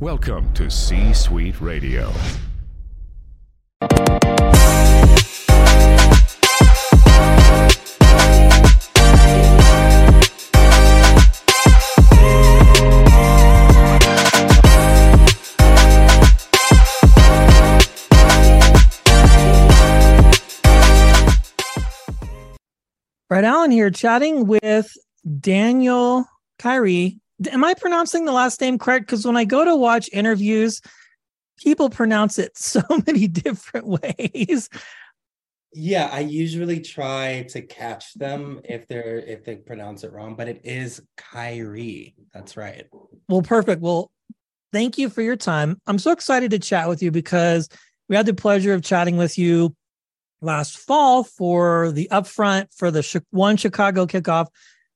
Welcome to C Suite Radio. Brett Allan here, chatting with Daniel Kyri. Am I pronouncing the last name correct? Because when I go to watch interviews, people pronounce it so many different ways. Yeah, I usually try to catch them if they're if they pronounce it wrong, but it is Kyri. That's right. Well, perfect. Well, thank you for your time. I'm so excited to chat with you because we had the pleasure of chatting with you last fall for the upfront for the one Chicago kickoff.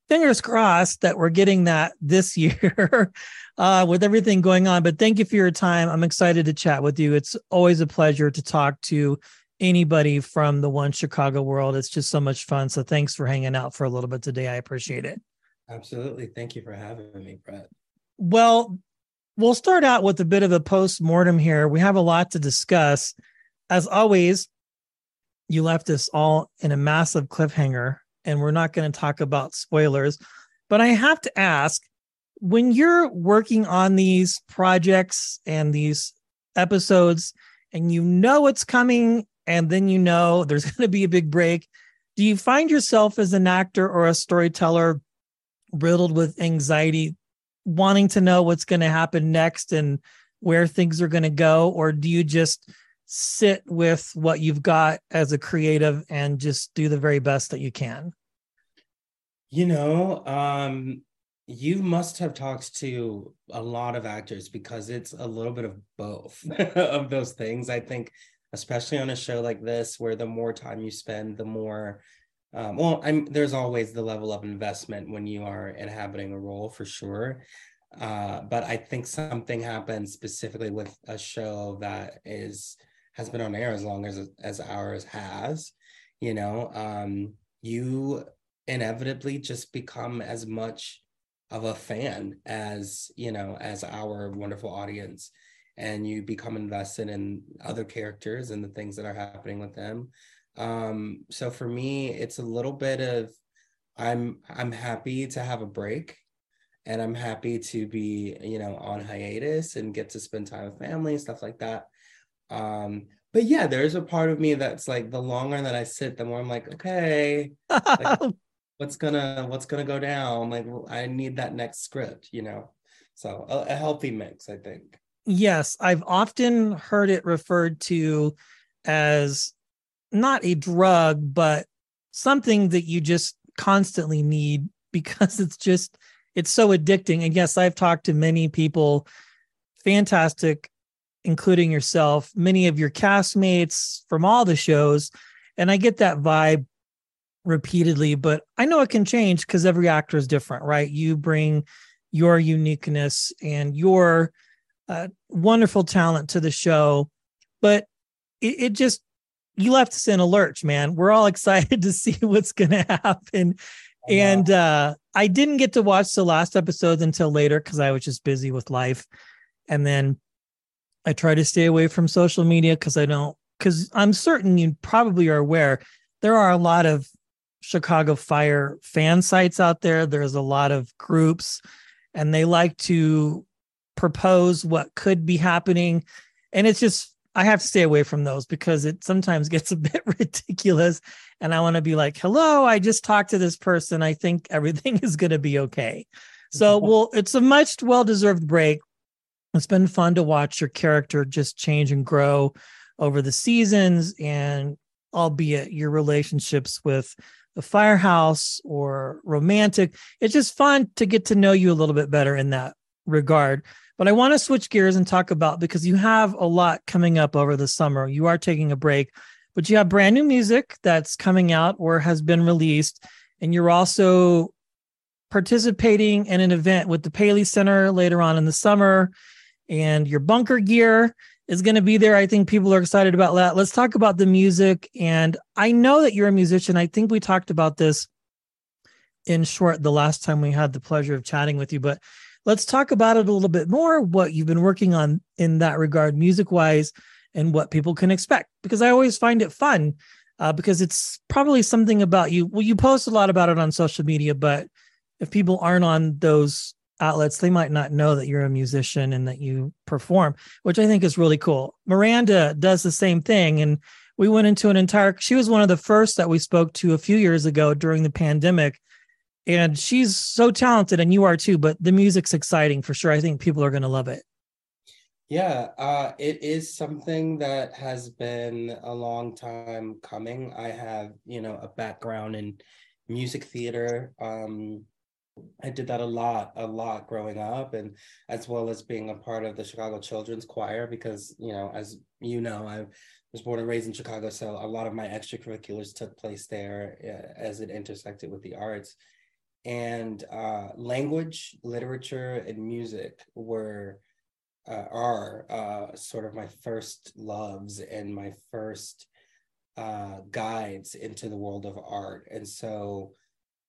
Fingers crossed that we're getting that this year uh, with everything going on. But thank you for your time. I'm excited to chat with you. It's always a pleasure to talk to anybody from the One Chicago world. It's just so much fun. So thanks for hanging out for a little bit today. I appreciate it. Absolutely. Thank you for having me, Brett. Well, we'll start out with a bit of a post mortem here. We have a lot to discuss. As always, you left us all in a massive cliffhanger, and we're not going to talk about spoilers. But I have to ask when you're working on these projects and these episodes, and you know it's coming, and then you know there's going to be a big break, do you find yourself as an actor or a storyteller riddled with anxiety, wanting to know what's going to happen next and where things are going to go? Or do you just sit with what you've got as a creative and just do the very best that you can? You know, um, you must have talked to a lot of actors because it's a little bit of both of those things. I think, especially on a show like this, where the more time you spend, the more um, well, I'm there's always the level of investment when you are inhabiting a role for sure. Uh, but I think something happens specifically with a show that is has been on air as long as as ours has you know um you inevitably just become as much of a fan as you know as our wonderful audience. And you become invested in other characters and the things that are happening with them. Um so for me it's a little bit of i'm i'm happy to have a break. And i'm happy to be you know on hiatus and get to spend time with family and stuff like that um, but yeah, there's a part of me that's like the longer that I sit, the more I'm like, okay, like, what's gonna what's gonna go down? Like I need that next script, you know. So a, a healthy mix, I think. Yes, I've often heard it referred to as not a drug, but something that you just constantly need because it's just it's so addicting. And yes, I've talked to many people, fantastic including yourself, many of your castmates from all the shows. And I get that vibe repeatedly, but I know it can change because every actor is different, right? You bring your uniqueness and your uh, wonderful talent to the show, but it, it just, you left us in a lurch, man. We're all excited to see what's going to happen. And uh, I didn't get to watch the last episodes until later because I was just busy with life. And then I try to stay away from social media because I don't, because I'm certain you probably are aware there are a lot of Chicago Fire fan sites out there. There's a lot of groups, and they like to propose what could be happening. And it's just, I have to stay away from those because it sometimes gets a bit ridiculous. And I want to be like, hello, I just talked to this person. I think everything is going to be okay. So, mm-hmm. well, it's a much well deserved break it's been fun to watch your character just change and grow over the seasons and albeit your relationships with the firehouse or romantic. It's just fun to get to know you a little bit better in that regard. But i want to switch gears and talk about because you have a lot coming up over the summer. You are taking a break but you have brand new music that's coming out or has been released and you're also participating in an event with the paley center later on in the summer and your bunker gear is going to be there. I think people are excited about that. Let's talk about the music. And I know that you're a musician. I think we talked about this in short the last time we had the pleasure of chatting with you, but let's talk about it a little bit more. What you've been working on in that regard, music wise, and what people can expect. Because I always find it fun, uh, because it's probably something about you. Well, you post a lot about it on social media, but if people aren't on those outlets, they might not know that you're a musician and that you perform, which I think is really cool. Miranda does the same thing. And we went into an entire, she was one of the first that we spoke to a few years ago during the pandemic. And she's so talented, and you are too, but the music's exciting for sure. I think people are going to love it. Yeah, uh, it is something that has been a long time coming. I have, you know, a background in music theater. Um, I did that a lot, a lot growing up, and as well as being a part of the Chicago Children's Choir, because you know, as you know, I was born and raised in Chicago, so a lot of my extracurriculars took place there uh, as it intersected with the arts. And uh, language, literature, and music were uh, are uh, sort of my first loves and my first uh, guides into the world of art, and so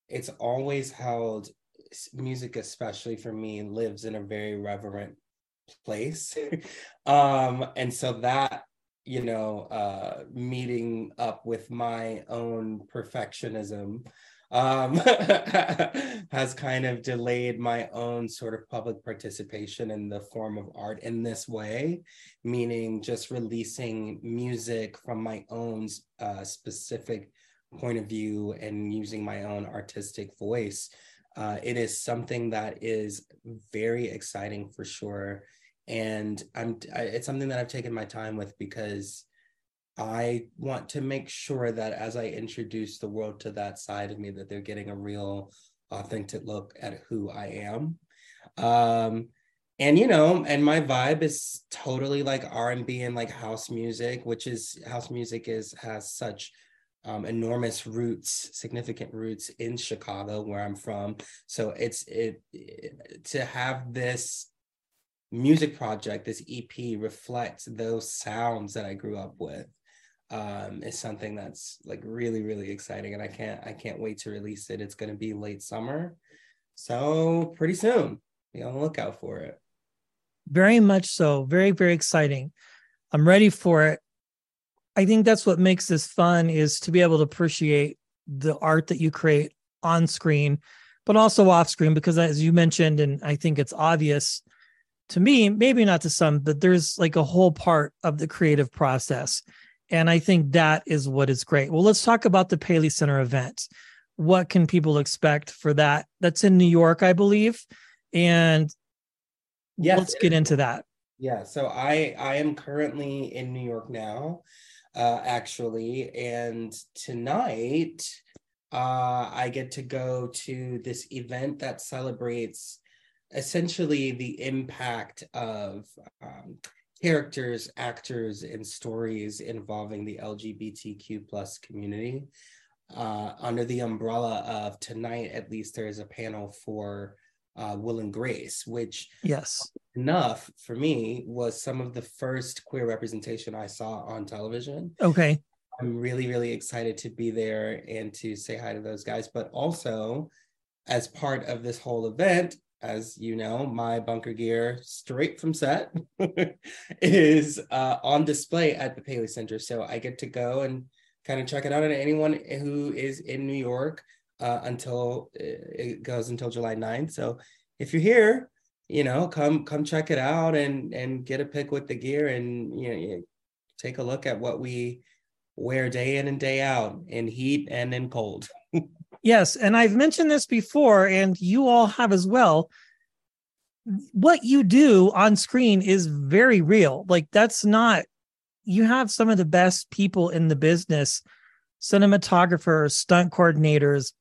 it's always held music especially for me lives in a very reverent place. Um and so that you know uh meeting up with my own perfectionism um has kind of delayed my own sort of public participation in the form of art in this way meaning just releasing music from my own uh, specific point of view and using my own artistic voice. Uh, it is something that is very exciting for sure. And I'm I, it's something that I've taken my time with because I want to make sure that as I introduce the world to that side of me, that they're getting a real authentic look at who I am. Um, and you know, and my vibe is totally like R&B and like house music, which is house music is has such um, enormous roots, significant roots in Chicago, where I'm from. So it's it, it to have this music project, this EP, reflect those sounds that I grew up with. Um, is something that's like really really exciting, and I can't I can't wait to release it. It's going to be late summer, so pretty soon. Be on the lookout for it. Very much so. Very very exciting. I'm ready for it. I think that's what makes this fun is to be able to appreciate the art that you create on screen, but also off screen, because as you mentioned, and I think it's obvious to me, maybe not to some, but there's like a whole part of the creative process. And I think that is what is great. Well, let's talk about the Paley Center event. What can people expect for that? That's in New York, I believe. And yes, let's get into that. Yeah, so I I am currently in New York now uh, actually. And tonight, uh, I get to go to this event that celebrates essentially the impact of um, characters, actors, and stories involving the LGBTQ plus community. Uh, under the umbrella of tonight, at least there is a panel for uh, Will and Grace, which yes, enough for me was some of the first queer representation I saw on television. Okay, I'm really really excited to be there and to say hi to those guys, but also as part of this whole event. As you know, my bunker gear straight from set is uh, on display at the Paley Center. So I get to go and kind of check it out. And anyone who is in New York, uh, until uh, it goes until July 9th. So if you're here, you know, come come check it out and and get a pick with the gear and you know take a look at what we wear day in and day out in heat and in cold. yes, and I've mentioned this before and you all have as well. What you do on screen is very real. Like that's not you have some of the best people in the business cinematographers, stunt coordinators,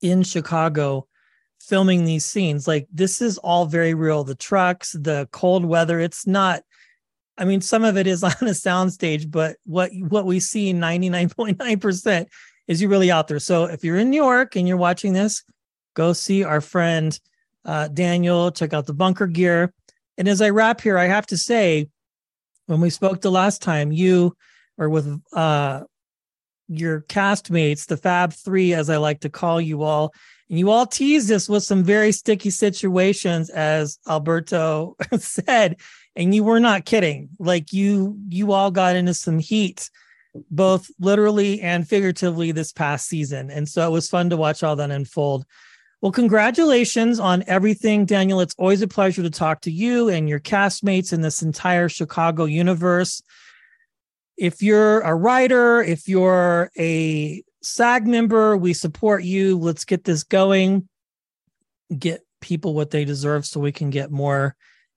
in Chicago filming these scenes. Like this is all very real. The trucks, the cold weather, it's not I mean, some of it is on a soundstage, but what what we see 99.9% is you really out there. So if you're in New York and you're watching this, go see our friend uh, Daniel, check out the bunker gear. And as I wrap here, I have to say, when we spoke the last time, you or with uh your castmates, the Fab Three, as I like to call you all, And you all teased us with some very sticky situations, as Alberto said, and you were not kidding. Like you, you all got into some heat, both literally and figuratively this past season. And so it was fun to watch all that unfold. Well, congratulations on everything, Daniel. It's always a pleasure to talk to you and your castmates in this entire Chicago universe. If you're a writer, if you're a SAG member, we support you. Let's get this going. Get people what they deserve so we can get more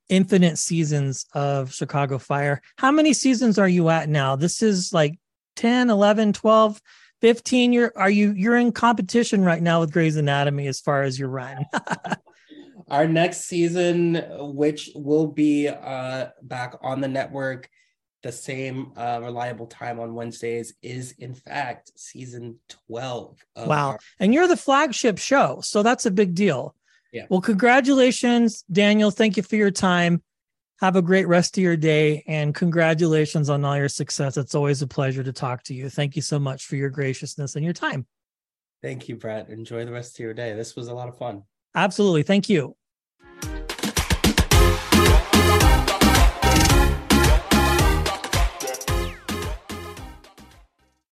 infinite seasons of Chicago Fire. How many seasons are you at now? This is like 10, 11, 12, 15. You're are you you're in competition right now with Grey's Anatomy as far as your run. Our next season, which will be uh back on the network the same uh, reliable time on Wednesdays is in fact season 12. wow. Our- and you're the flagship show. So that's a big deal. Yeah. Well, congratulations, Daniel. Thank you for your time. Have a great rest of your day and congratulations on all your success. It's always a pleasure to talk to you. Thank you so much for your graciousness and your time. Thank you, Brett. Enjoy the rest of your day. This was a lot of fun. Absolutely. Thank you.